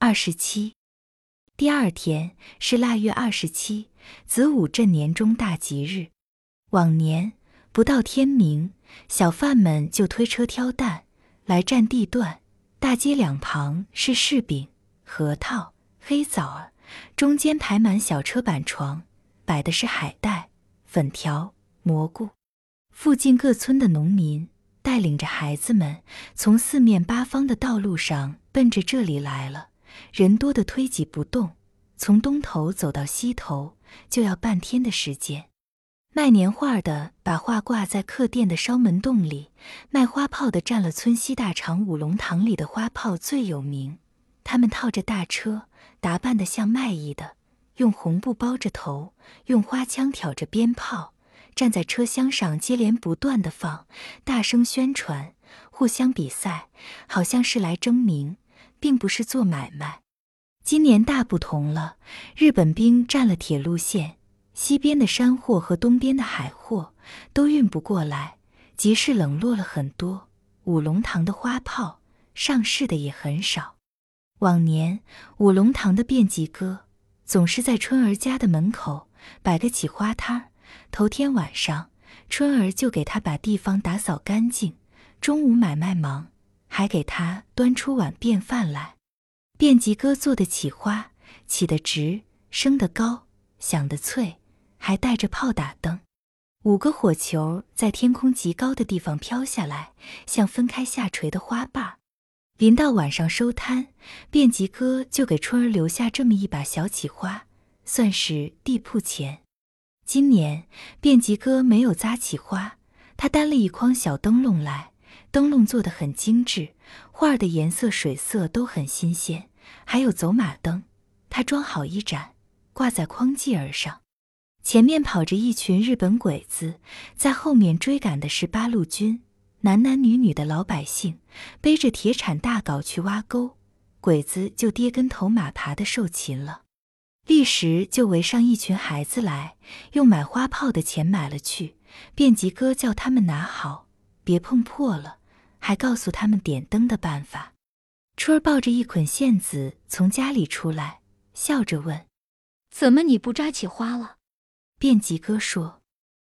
二十七。第二天是腊月二十七，子午镇年中大吉日。往年不到天明，小贩们就推车挑担来占地段。大街两旁是柿饼、核桃、黑枣儿，中间排满小车板床，摆的是海带、粉条、蘑菇。附近各村的农民带领着孩子们，从四面八方的道路上奔着这里来了。人多的推挤不动，从东头走到西头就要半天的时间。卖年画的把画挂在客店的烧门洞里，卖花炮的占了村西大场五龙堂里的花炮最有名。他们套着大车，打扮得像卖艺的，用红布包着头，用花枪挑着鞭炮，站在车厢上接连不断的放，大声宣传，互相比赛，好像是来争名。并不是做买卖，今年大不同了。日本兵占了铁路线，西边的山货和东边的海货都运不过来，集市冷落了很多。五龙堂的花炮上市的也很少。往年五龙堂的便吉哥总是在春儿家的门口摆个起花摊儿，头天晚上春儿就给他把地方打扫干净，中午买卖忙。还给他端出碗便饭来，便吉哥做的起花，起得直，升得高，响得脆，还带着炮打灯。五个火球在天空极高的地方飘下来，像分开下垂的花瓣。临到晚上收摊，便吉哥就给春儿留下这么一把小起花，算是地铺钱。今年便吉哥没有扎起花，他担了一筐小灯笼来。灯笼做的很精致，画儿的颜色、水色都很新鲜，还有走马灯。他装好一盏，挂在筐髻儿上。前面跑着一群日本鬼子，在后面追赶的是八路军，男男女女的老百姓背着铁铲大镐去挖沟，鬼子就跌跟头马爬的受擒了。立时就围上一群孩子来，用买花炮的钱买了去。便吉哥叫他们拿好，别碰破了。还告诉他们点灯的办法。春儿抱着一捆线子从家里出来，笑着问：“怎么你不扎起花了？”便吉哥说：“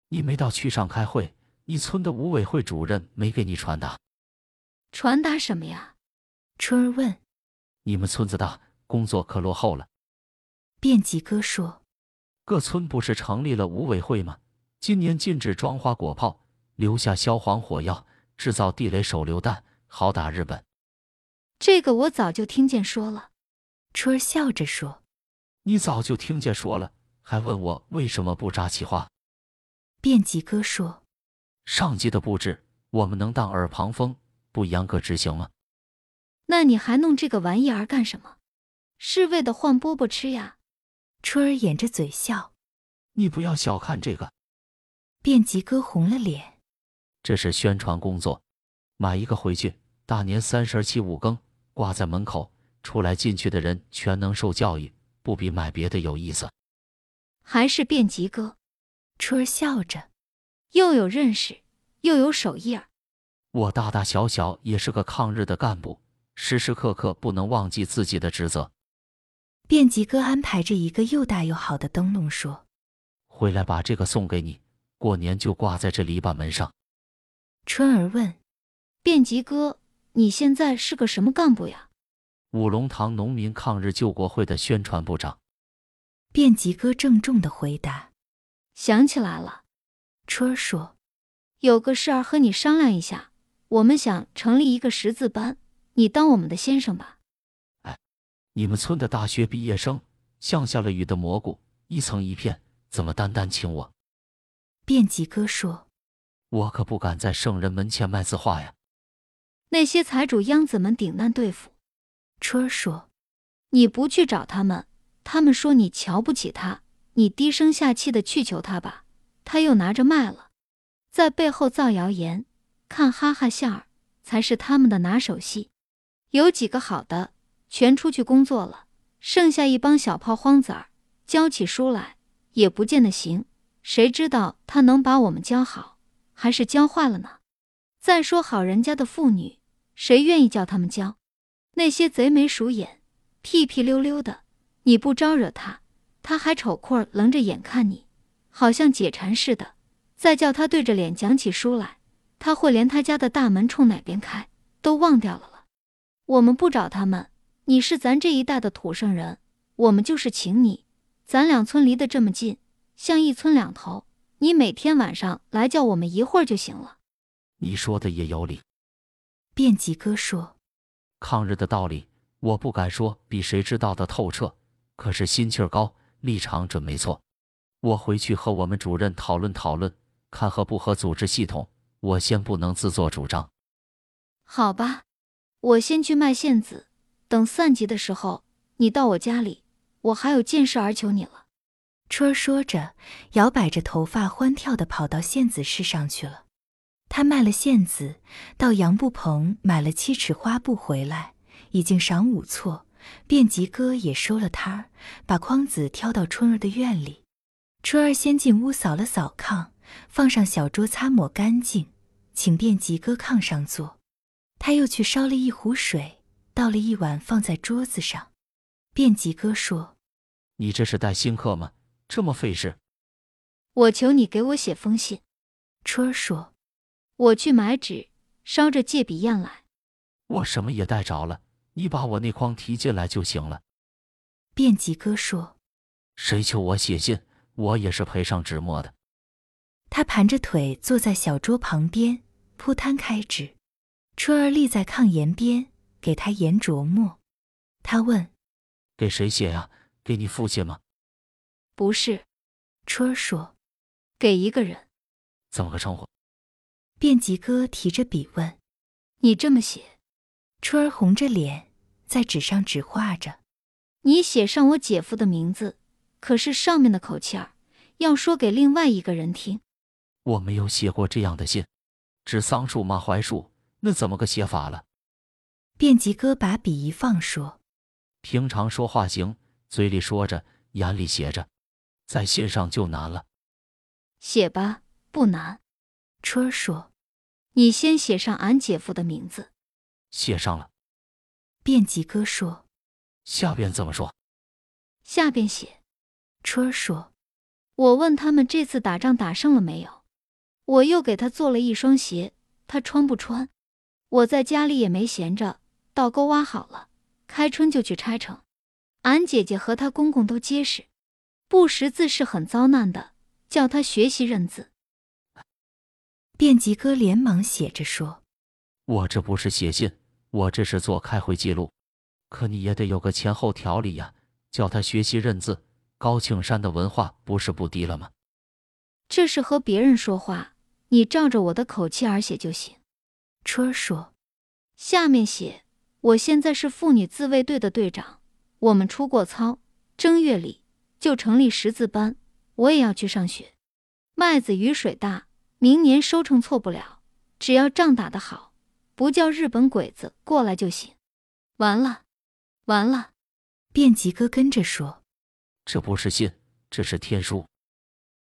你没到区上开会，你村的五委会主任没给你传达。传达什么呀？”春儿问：“你们村子大，工作可落后了。”便吉哥说：“各村不是成立了五委会吗？今年禁止装花果炮，留下消防火药。”制造地雷手榴弹，好打日本。这个我早就听见说了。春儿笑着说：“你早就听见说了，还问我为什么不扎起花？”便吉哥说：“上级的布置，我们能当耳旁风，不严格执行吗？”那你还弄这个玩意儿干什么？是为的换饽饽吃呀？春儿掩着嘴笑：“你不要小看这个。”便吉哥红了脸。这是宣传工作，买一个回去，大年三十七五更挂在门口，出来进去的人全能受教育，不比买别的有意思。还是变吉哥，春儿笑着，又有认识，又有手艺儿。我大大小小也是个抗日的干部，时时刻刻不能忘记自己的职责。便吉哥安排着一个又大又好的灯笼，说：“回来把这个送给你，过年就挂在这篱笆门上。”春儿问：“便吉哥，你现在是个什么干部呀？”五龙堂农民抗日救国会的宣传部长。便吉哥郑重的回答：“想起来了。”春儿说：“有个事儿和你商量一下，我们想成立一个识字班，你当我们的先生吧。”哎，你们村的大学毕业生像下了雨的蘑菇，一层一片，怎么单单请我？便吉哥说。我可不敢在圣人门前卖字画呀！那些财主央子们顶难对付。春儿说：“你不去找他们，他们说你瞧不起他，你低声下气的去求他吧，他又拿着卖了，在背后造谣言，看哈哈笑儿，才是他们的拿手戏。有几个好的，全出去工作了，剩下一帮小炮荒子儿，教起书来也不见得行。谁知道他能把我们教好？”还是教坏了呢。再说好人家的妇女，谁愿意叫他们教？那些贼眉鼠眼，屁屁溜溜的，你不招惹他，他还瞅酷儿愣着眼看你，好像解馋似的。再叫他对着脸讲起书来，他会连他家的大门冲哪边开都忘掉了了。我们不找他们，你是咱这一带的土生人，我们就是请你。咱两村离得这么近，像一村两头，你每天晚上来叫我们一会儿就行了。你说的也有理。便吉哥说：“抗日的道理，我不敢说比谁知道的透彻，可是心气儿高，立场准没错。我回去和我们主任讨论讨论，看合不合组织系统。我先不能自作主张。好吧，我先去卖线子，等散集的时候，你到我家里，我还有件事儿求你了。”春儿说着，摇摆着头发，欢跳的跑到线子市上去了。他卖了线子，到杨布棚买了七尺花布回来，已经晌午错。便吉哥也收了摊儿，把筐子挑到春儿的院里。春儿先进屋扫了扫炕，放上小桌擦抹干净，请便吉哥炕上坐。他又去烧了一壶水，倒了一碗放在桌子上。便吉哥说：“你这是带新客吗？这么费事。”我求你给我写封信。春儿说。我去买纸，烧着借笔砚来。我什么也带着了，你把我那筐提进来就行了。便吉哥说：“谁求我写信，我也是赔上纸墨的。”他盘着腿坐在小桌旁边，铺摊开纸。春儿立在炕沿边，给他研琢磨。他问：“给谁写呀？给你父亲吗？”“不是。”春儿说：“给一个人。”“怎么个称呼？”便吉哥提着笔问：“你这么写？”春儿红着脸在纸上指画着：“你写上我姐夫的名字，可是上面的口气儿要说给另外一个人听。”我没有写过这样的信，指桑树骂槐树，那怎么个写法了？便吉哥把笔一放，说：“平常说话行，嘴里说着，眼里写着，在信上就难了。写吧，不难。”春儿说：“你先写上俺姐夫的名字。”写上了。便吉哥说：“下边怎么说？”下边写。春儿说：“我问他们这次打仗打胜了没有，我又给他做了一双鞋，他穿不穿？我在家里也没闲着，倒沟挖好了，开春就去拆城。俺姐姐和她公公都结实，不识字是很遭难的，叫他学习认字。”便吉哥连忙写着说：“我这不是写信，我这是做开会记录。可你也得有个前后条理呀，叫他学习认字。高庆山的文化不是不低了吗？这是和别人说话，你照着我的口气而写就行。”春儿说：“下面写，我现在是妇女自卫队的队长，我们出过操，正月里就成立识字班，我也要去上学。麦子雨水大。”明年收成错不了，只要仗打得好，不叫日本鬼子过来就行。完了，完了！便吉哥跟着说：“这不是信，这是天书。”